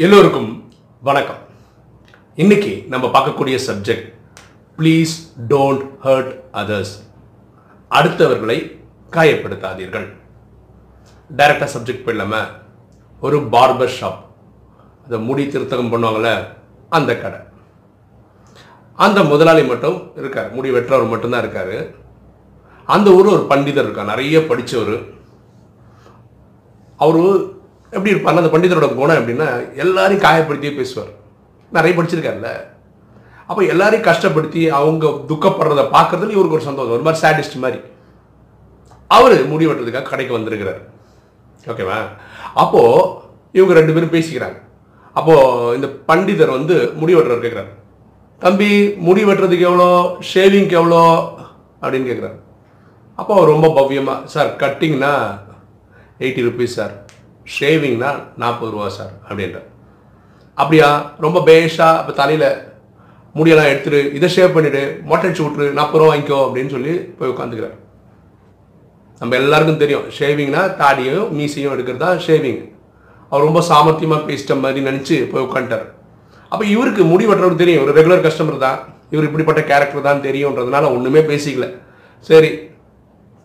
எல்லோருக்கும் வணக்கம். இன்னைக்கு நம்ம பார்க்கக்கூடிய subject please don't hurt others அடுத்தவர்களை காயப்படுத்தாதீர்கள். டைரக்டாக சப்ஜெக்ட் போயிடலாம? ஒரு பார்பர் ஷாப் அதை முடி திருத்தகம் பண்ணுவாங்கள அந்த கடை. அந்த முதலாளி மட்டும் இருக்கார். முடி வெட்டுறவர் மட்டும்தான் இருக்கார். அந்த ஊர் ஒரு பண்டிதர் இருக்கார். நிறைய படித்தவர் அவர் எப்படி இருப்பார் அந்த பண்டிதரோட குணம் எப்படின்னா எல்லாரையும் காயப்படுத்தியே பேசுவார். நிறைய படிச்சிருக்காருல்ல. அப்போ எல்லாரையும் கஷ்டப்படுத்தி அவங்க துக்கப்படுறத பார்க்கறதுல இவருக்கு ஒரு சந்தோஷம். ஒரு மாதிரி சேடிஸ்ட் மாதிரி. அவர் முடி வெட்டுறதுக்காக கடைக்கு வந்திருக்கிறார். ஓகேவா? அப்போது இவங்க ரெண்டு பேரும் பேசிக்கிறாங்க. அப்போது இந்த பண்டிதர் வந்து முடி வெட்டுறவர் கேட்குறாரு தம்பி முடி வெட்டுறதுக்கு எவ்வளோ? ஷேவிங்க்கு எவ்வளோ? அப்படின்னு கேட்குறாரு அப்போ அவர் ரொம்ப பவ்யமாக சார் கட்டிங்னா எயிட்டி ருபீஸ் சார். ஷேவிங்னா நாற்பது ரூபா சார் அப்படின்ற அப்படியா? ரொம்ப பேஷாக இப்போ தலையில் முடியெல்லாம் எடுத்துட்டு இதை ஷேவ் பண்ணிவிடு மொட்டை அடிச்சு விட்ரு நாற்பது ரூபா வாங்கிக்கோ அப்படின்னு சொல்லி போய் உட்காந்துக்கிறார் நம்ம எல்லாருக்கும் தெரியும் ஷேவிங்னா தாடியும் மீசையும் எடுக்கிறது தான் ஷேவிங் அவர் ரொம்ப சாமர்த்தியமாக பேசிட்ட மாதிரி நினச்சி போய் உட்காந்துட்டார் அப்போ இவருக்கு முடி வெட்டுறவர் தெரியும் ஒரு ரெகுலர் கஸ்டமர் தான். இவர் இப்படிப்பட்ட கேரக்டர் தான் தெரியுன்றதுனால ஒன்றுமே பேசிக்கல. சரி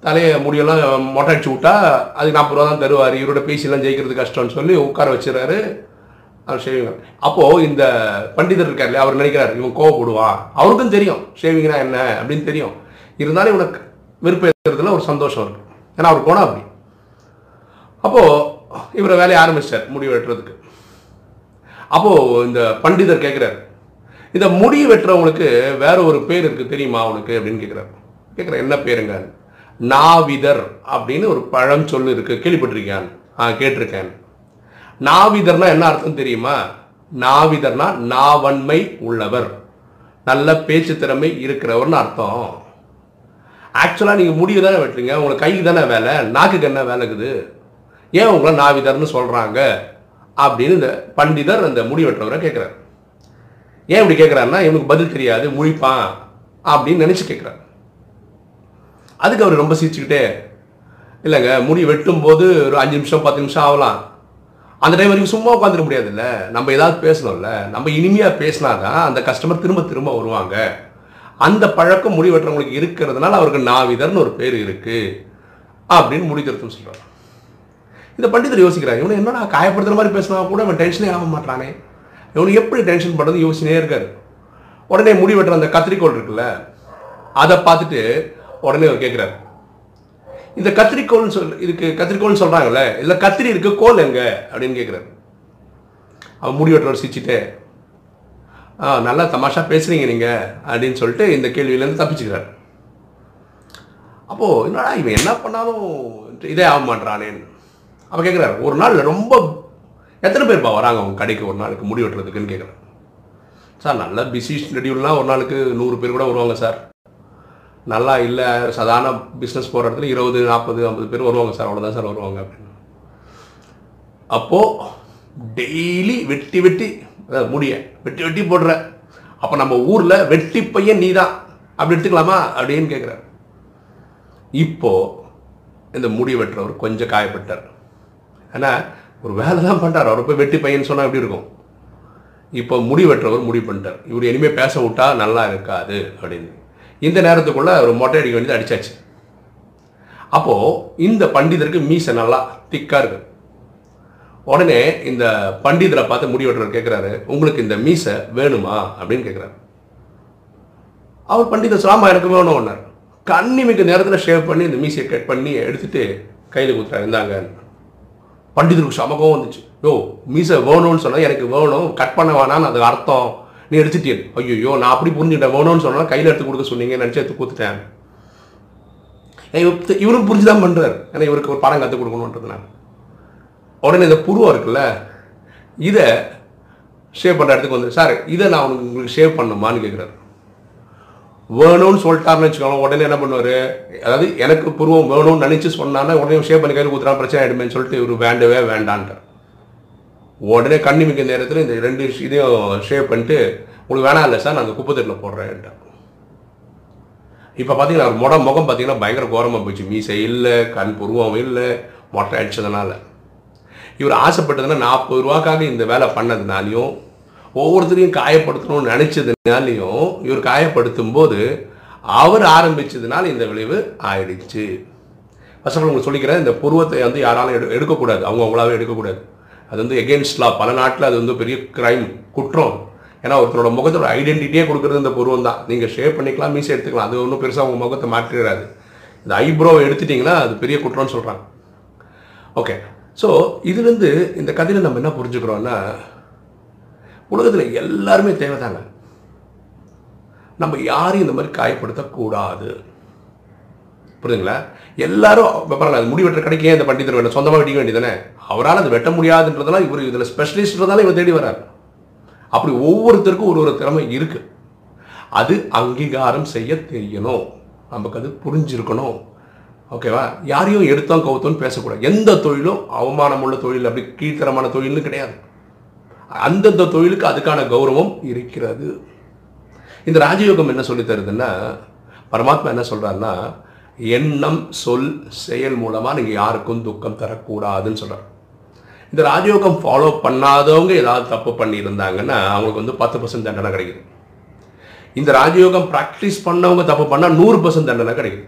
தலையை முடியெல்லாம் மொட்டை அடிச்சு விட்டா அதுக்கு நாற்பது ரூபா தான் தருவார். இவரோட பேசியெல்லாம் ஜெயிக்கிறது கஷ்டம்னு சொல்லி உட்கார வச்சிடறாரு. அவர் ஷேவிங் அப்போது இந்த பண்டிதர் இருக்கார் இல்லையா அவர் நினைக்கிறார் இவன் கோவப்படுவான். அவருக்கும் தெரியும் ஷேவிங்னா என்ன அப்படின்னு தெரியும். இருந்தாலும் இவனுக்கு விருப்பம் இருக்கிறதுல ஒரு சந்தோஷம் இருக்கு. ஏன்னா அவர் போனால் அப்படி. அப்போது இவரை வேலையை ஆரம்பிச்சிட்டார் முடி வெட்டுறதுக்கு. அப்போது இந்த பண்டிதர் கேட்குறாரு இந்த முடி வெட்டுறவங்களுக்கு வேற ஒரு பேர் இருக்குது தெரியுமா அவனுக்கு அப்படின்னு கேட்குறாரு கேட்குறேன் என்ன பேருங்க நாவிதர் அப்படின்னு ஒரு பழம் சொல்லு இருக்கு. கேள்விப்பட்டிருக்கேன் ஆ கேட்டிருக்கேன். நாவிதர்னா என்ன அர்த்தம் தெரியுமா? நாவிதர்னா நாவன்மை உள்ளவர். நல்ல பேச்சு திறமை இருக்கிறவர்னு அர்த்தம். ஆக்சுவலாக நீங்கள் முடிவு தானே வெட்டுறீங்க? உங்களுக்கு கைக்கு தானே வேலை? நாக்குக்கு என்ன வேலை இருக்குது? ஏன் உங்களை நாவிதர்னு சொல்கிறாங்க அப்படின்னு இந்த பண்டிதர் அந்த முடி வெட்டுறவரை கேட்குறாரு ஏன் இப்படி கேட்குறாருன்னா இவனுக்கு பதில் தெரியாது முழிப்பான் அப்படின்னு நினச்சி கேட்குறாரு அதுக்கு அவர் ரொம்ப சிரிச்சுக்கிட்டே இல்லைங்க முடி வெட்டும் போது ஒரு அஞ்சு நிமிஷம் பத்து நிமிஷம் ஆகலாம். அந்த டைம் வரைக்கும் சும்மா உட்காந்துட முடியாதுல்ல. நம்ம ஏதாவது பேசணும்ல. நம்ம இனிமையாக பேசினா தான் அந்த கஸ்டமர் திரும்ப திரும்ப வருவாங்க. அந்த பழக்கம் முடி வெட்டுறவங்களுக்கு இருக்கிறதுனால அவருக்கு நாவிதர்னு ஒரு பேர் இருக்கு அப்படின்னு முடி திருத்தம் சொல்கிறார் இந்த பண்டிதர் யோசிக்கிறார். என்ன என்னடா காயப்படுத்துற மாதிரி பேசினா கூட அவன் டென்ஷனே ஆக மாட்டானே இவனு எப்படி டென்ஷன் பண்ணுறது யோசிச்சுனே இருக்காரு. உடனே முடி வெட்டுற அந்த கத்திரிக்கோள் இருக்குல்ல அதை பார்த்துட்டு உடனே அவர் கேட்குறாரு இந்த கத்திரிக்கோள்னு சொல் இதுக்கு கத்திரிக்கோள்னு சொல்கிறாங்கல்ல இதில் கத்திரி இருக்கு கோல் எங்க? அப்படின்னு கேட்குறாரு அவன் முடி வெட்டுறவர் சிரிச்சிட்டே ஆ நல்லா தமாஷா பேசுகிறீங்க நீங்கள் அப்படின்னு சொல்லிட்டு இந்த கேள்வியிலேருந்து தப்பிச்சுக்கிறார். அப்போது என்னடா இவன் என்ன பண்ணாலும் இதே ஆக மாட்டானேன்னு அப்போ கேட்குறாரு ஒரு நாள் ரொம்ப எத்தனை பேர்ப்பா வராங்க அவங்க கடைக்கு ஒரு நாளுக்கு முடி வெட்டுறதுக்குன்னு? கேட்குறேன் சார் நல்ல பிஸி ஷெடியூல்னால் ஒரு நாளுக்கு நூறு பேர் கூட வருவாங்க சார். நல்லா இல்லை சாதாரண பிஸ்னஸ் போகிற இடத்துல இருபது நாற்பது ஐம்பது பேர் வருவாங்க சார். அவ்வளோதான் சார் வருவாங்க அப்படின்னு. அப்போது டெய்லி வெட்டி வெட்டி முடிய வெட்டி வெட்டி போடுற. அப்போ நம்ம ஊரில் வெட்டி பையன் நீ தான் அப்படி எடுத்துக்கலாமா? அப்படின்னு கேட்குறாரு இப்போ இந்த முடி வெட்டுறவர் கொஞ்சம் காயப்பட்டார். ஏன்னா ஒரு வேலை தான் பண்ணுறார் அவர் போய் வெட்டி பையன் சொன்னால் எப்படி இருக்கும்? இப்போ முடி வெட்டுறவர் முடி பண்ணிட்டார். இவர் இனிமேல் பேச விட்டா நல்லா இருக்காது அப்படின்னு. இந்த நேரத்துக்குள்ளே ஒரு மொட்டை அடிக்க வேண்டியது அடிச்சாச்சு. அப்போது இந்த பண்டிதருக்கு மீசை நல்லா திக்காக இருக்கு. உடனே இந்த பண்டிதரை பார்த்து முடி கேட்குறாரு உங்களுக்கு இந்த மீசை வேணுமா? அப்படின்னு கேட்குறாரு அவர் பண்டிதர் சாமா எனக்கு வேணும் ஒன்றார் கண்ணிமிக்க நேரத்தில் ஷேவ் பண்ணி இந்த மீசையை கட் பண்ணி எடுத்துகிட்டு கையில் கொடுத்துறாரு இருந்தாங்க பண்டிதருக்கு சமகம் வந்துச்சு. யோ மீசை வேணும்னு சொன்னால் எனக்கு வேணும் கட் பண்ண வேணான்னு அது அர்த்தம். நீ எடுத்துட்டேன் ஐயோ நான் அப்படி புரிஞ்சுட்டேன் வேணும்னு சொன்னால் கையில் எடுத்து கொடுக்க சொன்னீங்க. நினச்சி எடுத்து கொடுத்துட்டேன். இவரும் புரிஞ்சு தான் பண்ணுறாரு ஏன்னா இவருக்கு ஒரு படம் கற்றுக் கொடுக்கணுன்றதுனால. உடனே இந்த புருவம் இருக்குல்ல இதை ஷேவ் பண்ணுற இடத்துக்கு வந்து சார் இதை நான் உனக்கு உங்களுக்கு ஷேவ் பண்ணுமான்னு கேட்குறாரு வேணும்னு சொல்லிட்டாருன்னு வச்சுக்கோங்க. உடனே என்ன பண்ணுவார்? அதாவது எனக்கு புருவம் வேணும்னு நினச்சி சொன்னான்னா உடனே ஷேவ் பண்ணி கையில் ஊத்துறா பிரச்சனை ஆகிடுமேன்னு சொல்லிட்டு இவர் வேண்டவே வேண்டான்ட்டார். உடனே கண்ணி மிக்க நேரத்தில் இந்த ரெண்டு இதையும் ஷேவ் பண்ணிட்டு உங்களுக்கு வேணாம் இல்லை சார் நான் அந்த குப்பை தட்டில் போடுறேன்ட்டார் இப்போ பார்த்தீங்கன்னா முட முகம் பார்த்தீங்கன்னா பயங்கர கோரமாக போச்சு. மீசை இல்லை கண் புருவம் இல்லை மொட்டை அடித்ததுனால இவர் ஆசைப்பட்டதுன்னா நாற்பது ரூபாக்காக இந்த வேலை பண்ணதுனாலையும் ஒவ்வொருத்தரையும் காயப்படுத்தணும்னு நினச்சதுனாலையும் இவர் காயப்படுத்தும் போது அவர் ஆரம்பித்ததுனால இந்த விளைவு ஆயிடுச்சு. ஃபர்ஸ்ட் ஆஃப் ஆல் உங்களுக்கு சொல்லிக்கிறேன் இந்த புருவத்தை வந்து யாராலும் எடு எடுக்கக்கூடாது. அவங்க அவங்களாவே எடுக்கக்கூடாது. அது வந்து எகெயின்ஸ்ட் லா பல நாட்டில் அது வந்து பெரிய கிரைம் குற்றம். ஏன்னா ஒருத்தரோட முகத்தோட ஐடென்டிட்டியே கொடுக்குறது இந்த புருவம் தான். நீங்கள் ஷேப் பண்ணிக்கலாம் மீசை எடுத்துக்கலாம். அது ஒன்றும் பெருசாக உங்கள் முகத்தை மாற்றிடாது. இந்த ஐப்ரோவை எடுத்துட்டிங்கன்னா அது பெரிய குற்றம்னு சொல்கிறாங்க ஓகே ஸோ இதுலேருந்து இந்த கதையில் நம்ம என்ன புரிஞ்சுக்கிறோன்னா உலகத்தில் எல்லாருமே தேவைதாங்க. நம்ம யாரையும் இந்த மாதிரி காயப்படுத்தக்கூடாது. புரியுதுங்களா? எல்லாரும் பரவாயில்ல அது முடி வெட்டுற கடைக்கு ஏன் இந்த பண்டிதர் வேணும். சொந்தமாக வெட்டிக்க வேண்டியதானே அவரால் அது வெட்ட முடியாதுன்றதெல்லாம் இவர் இதில் ஸ்பெஷலிஸ்ட்ன்றதால இவர் தேடி வரார் அப்படி ஒவ்வொருத்தருக்கும் ஒரு ஒரு திறமை இருக்குது அது அங்கீகாரம் செய்ய தெரியணும். நமக்கு அது புரிஞ்சிருக்கணும். ஓகேவா? யாரையும் எடுத்தோம் கவுத்தோன்னு பேசக்கூடாது. எந்த தொழிலும் அவமானம் உள்ள தொழில் அப்படி கீழ்த்தரமான தொழில்னு கிடையாது. அந்தந்த தொழிலுக்கு அதுக்கான கௌரவம் இருக்கிறது. இந்த ராஜயோகம் என்ன சொல்லி தருதுன்னா பரமாத்மா என்ன சொல்கிறாருன்னா எண்ணம் சொல் செயல் மூலமாக நீங்கள் யாருக்கும் துக்கம் தரக்கூடாதுன்னு சொல்கிறார் இந்த ராஜயோகம் ஃபாலோ பண்ணாதவங்க ஏதாவது தப்பு பண்ணியிருந்தாங்கன்னா அவங்களுக்கு வந்து பத்து பர்சன்ட் தண்டனை கிடைக்குது. இந்த ராஜயோகம் ப்ராக்டிஸ் பண்ணவங்க தப்பு பண்ணால் நூறு பர்சன்ட் தண்டனை கிடைக்குது.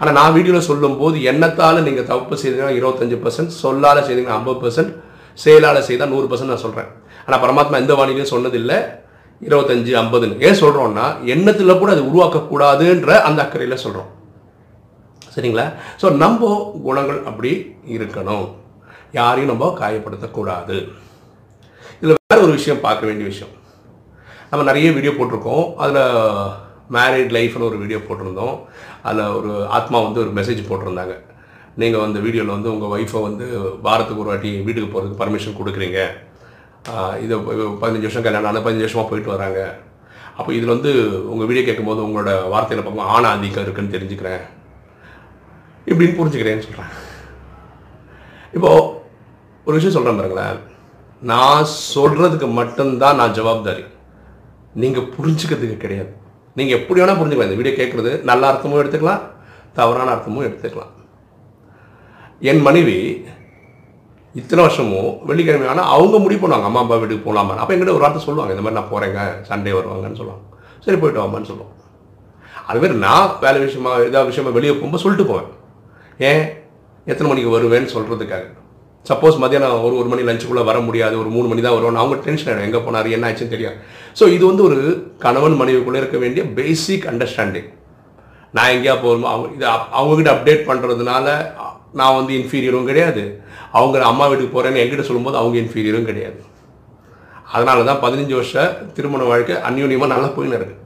ஆனால் நான் வீடியோவில் சொல்லும்போது எண்ணத்தால் நீங்கள் தப்பு செய்தீங்கன்னா இருபத்தஞ்சு பர்சன்ட் சொல்லால் செய்தீங்கன்னா ஐம்பது பர்சன்ட் செயலால் செய்தால் நூறு பர்சன்ட் நான் சொல்கிறேன் ஆனால் பரமாத்மா எந்த வாணிலையும் சொன்னதில்லை. இருபத்தஞ்சு ஐம்பதுன்னு. ஏன் சொல்கிறோன்னா எண்ணத்தில் கூட அது உருவாக்கக்கூடாதுன்ற அந்த அக்கறையில் சொல்கிறோம் சரிங்களா? ஸோ நம்ம குணங்கள் அப்படி இருக்கணும். யாரையும் நம்ம காயப்படுத்தக்கூடாது. இதில் வேறு ஒரு விஷயம் பார்க்க வேண்டிய விஷயம். நம்ம நிறைய வீடியோ போட்டிருக்கோம். அதில் மேரிட் லைஃப்னு ஒரு வீடியோ போட்டிருந்தோம். அதில் ஒரு ஆத்மா வந்து ஒரு மெசேஜ் போட்டிருந்தாங்க. நீங்கள் வந்து வீடியோவில் வந்து உங்கள் ஒய்ஃபை வந்து வாரத்துக்கு ஒரு வாட்டி வீட்டுக்கு போகிறதுக்கு பர்மிஷன் கொடுக்குறீங்க. இதை பதினஞ்சு வருஷம் கல்யாணம் ஆனால் பதினஞ்சு வருஷமாக போயிட்டு வராங்க. அப்போ இதில் வந்து உங்கள் வீடியோ கேட்கும்போது உங்களோட வார்த்தையில் பார்க்கும்போது ஆண் அதிகம் இருக்குன்னு தெரிஞ்சுக்கிறேன். இப்படின்னு புரிஞ்சுக்கிறேன்னு சொல்கிறேன் இப்போது ஒரு விஷயம் சொல்கிறேன் பாருங்களேன். நான் சொல்கிறதுக்கு மட்டும்தான் நான் ஜவாப்தாரி. நீங்கள் புரிஞ்சுக்கிறதுக்கு கிடையாது. நீங்கள் எப்படி வேணால் புரிஞ்சுக்கலாம். இந்த வீடியோ கேட்குறது நல்ல அர்த்தமும் எடுத்துக்கலாம் தவறான அர்த்தமும் எடுத்துக்கலாம். என் மனைவி இத்தனை வருஷமும் வெள்ளிக்கிழமை ஆனால் அவங்க முடிவு பண்ணுவாங்க. அம்மா அப்பா வீட்டுக்கு போகலாமா அப்போ எங்கிட்ட ஒரு வார்த்தை சொல்லுவாங்க. இந்த மாதிரி நான் போகிறேங்க சண்டே வருவாங்கன்னு சொல்லுவாங்க. சரி போயிட்டு வாமான்னு சொல்லுவோம் அதுமாரி நான் வேலை விஷயமா ஏதாவது விஷயமா வெளியே போகும்போது சொல்லிட்டு போவேன். ஏன் எத்தனை மணிக்கு வருவேன்னு சொல்கிறதுக்காக சப்போஸ் மதியானம் ஒரு ஒரு மணி லஞ்சுக்குள்ளே வர முடியாது ஒரு மூணு மணி தான் வருவோம் அவங்க டென்ஷன் ஆகிடும் எங்கே போனார் என்ன ஆச்சுன்னு தெரியாது. ஸோ இது வந்து ஒரு கணவன் மனைவிக்குள்ளே இருக்க வேண்டிய பேசிக் அண்டர்ஸ்டாண்டிங் நான் எங்கேயா போகணுமோ அவங்க இது அப்- அவங்ககிட்ட அப்டேட் பண்ணுறதுனால நான் வந்து இன்ஃபீரியரும் கிடையாது. அவங்க அம்மா வீட்டுக்கு போகிறேன்னு எங்கிட்ட சொல்லும்போது அவங்க இன்ஃபீரியரும் கிடையாது. அதனால தான் பதினஞ்சு வருஷம் திருமண வாழ்க்கை அந்யூன்யமாக நல்லா போயின்னு இருக்கு.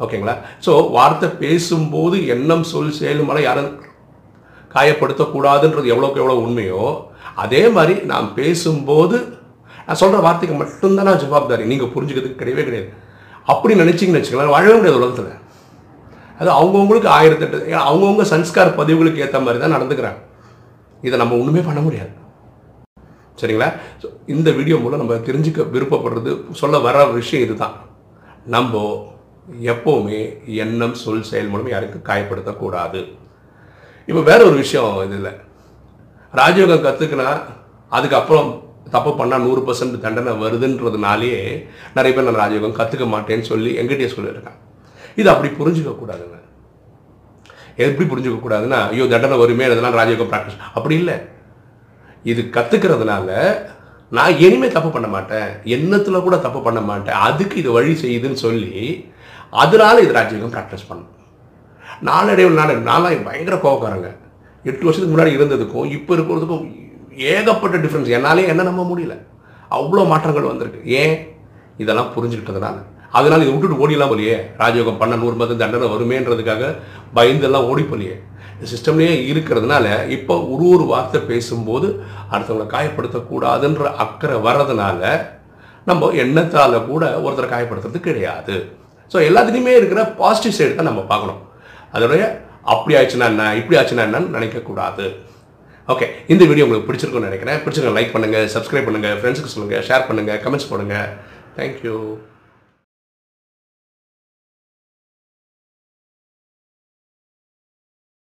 ஓகேங்களா ஸோ வார்த்தை பேசும்போது எண்ணம் சொல் செயலுமெல்லாம் யாரும் காயப்படுத்தக்கூடாதுன்றது எவ்வளோக்கு எவ்வளோ உண்மையோ அதே மாதிரி நாம் பேசும்போது நான் சொல்கிற வார்த்தைக்கு மட்டும்தான் நான் ஜவாப்தாரி. நீங்கள் புரிஞ்சுக்கிறதுக்கு கிடையவே கிடையாது. அப்படி நினச்சிங்கன்னு வச்சுக்கலாம் வாழவே முடியாது உலகத்தில். அது அவங்கவுங்களுக்கு ஆயிரத்தெட்டு அவங்கவுங்க சன்ஸ்கார் பதிவுகளுக்கு ஏற்ற மாதிரி தான் நடந்துக்கிறாங்க. இதை நம்ம ஒன்றுமே பண்ண முடியாது. சரிங்களா? ஸோ இந்த வீடியோ மூலம் நம்ம தெரிஞ்சுக்க விருப்பப்படுறது சொல்ல வர விஷயம் இதுதான். நம்ம எப்போவுமே எண்ணம் சொல் செயல் மூலம் யாருக்கும் காயப்படுத்தக்கூடாது. இப்போ வேற ஒரு விஷயம் இதில். ராஜயோகம் கற்றுக்கினா அதுக்கப்புறம் தப்பு பண்ணால் நூறு பர்சன்ட் தண்டனை வருதுன்றதுனாலேயே நிறைய பேர் நான் ராஜயோகம் கற்றுக்க மாட்டேன்னு சொல்லி எங்கிட்டே சொல்லியிருக்கான் இது அப்படி புரிஞ்சுக்க கூடாதுங்க. எப்படி புரிஞ்சுக்க கூடாதுன்னா ஐயோ தண்டனை வருமே அதெல்லாம் ராஜயோகம் ப்ராக்டிஸ் அப்படி இல்லை. இது கற்றுக்கிறதுனால நான் இனிமேல் தப்பு பண்ண மாட்டேன். எண்ணத்தில் கூட தப்பு பண்ண மாட்டேன். அதுக்கு இது வழி செய்யுதுன்னு சொல்லி அதனால இது ராஜயோகம் ப்ராக்டிஸ் பண்ணும். நாளடைவில் நாள் நாளாக பயங்கர கோவக்காரங்க. எட்டு வருஷத்துக்கு முன்னாடி இருந்ததுக்கும் இப்போ இருக்கிறதுக்கும் ஏகப்பட்ட டிஃப்ரென்ஸ் என்னாலே என்ன நம்ப முடியல. அவ்வளோ மாற்றங்கள் வந்திருக்கு. ஏன்? இதெல்லாம் புரிஞ்சுக்கிட்டதுனால. அதனால் இதை விட்டுட்டு ஓடிலாம் போலியே. ராஜயோகம் பண்ண நூறு மதம் தண்டனை வருமேன்றதுக்காக பயந்தெல்லாம் ஓடி போலியே. இந்த சிஸ்டம்லேயே இருக்கிறதுனால இப்போ ஒரு ஒரு வார்த்தை பேசும்போது அடுத்தவங்களை காயப்படுத்தக்கூடாதுன்ற அக்கறை வர்றதுனால நம்ம எண்ணத்தால் கூட ஒருத்தரை காயப்படுத்துறது கிடையாது. ஸோ எல்லாத்துலேயுமே இருக்கிற பாசிட்டிவ் சைடு தான் நம்ம பார்க்கணும். அதோடைய அப்படி ஆச்சுன்னா என்ன இப்படி ஆச்சுன்னா என்னன்னு நினைக்கக்கூடாது. ஓகே இந்த வீடியோ உங்களுக்கு பிடிச்சிருக்கும்னு நினைக்கிறேன். பிடிச்சிருக்க லைக் பண்ணுங்கள் சப்ஸ்கிரைப் பண்ணுங்கள் ஃப்ரெண்ட்ஸுக்கு சொல்லுங்கள் ஷேர் பண்ணுங்கள் கமெண்ட்ஸ் போடுங்க. தேங்க்யூ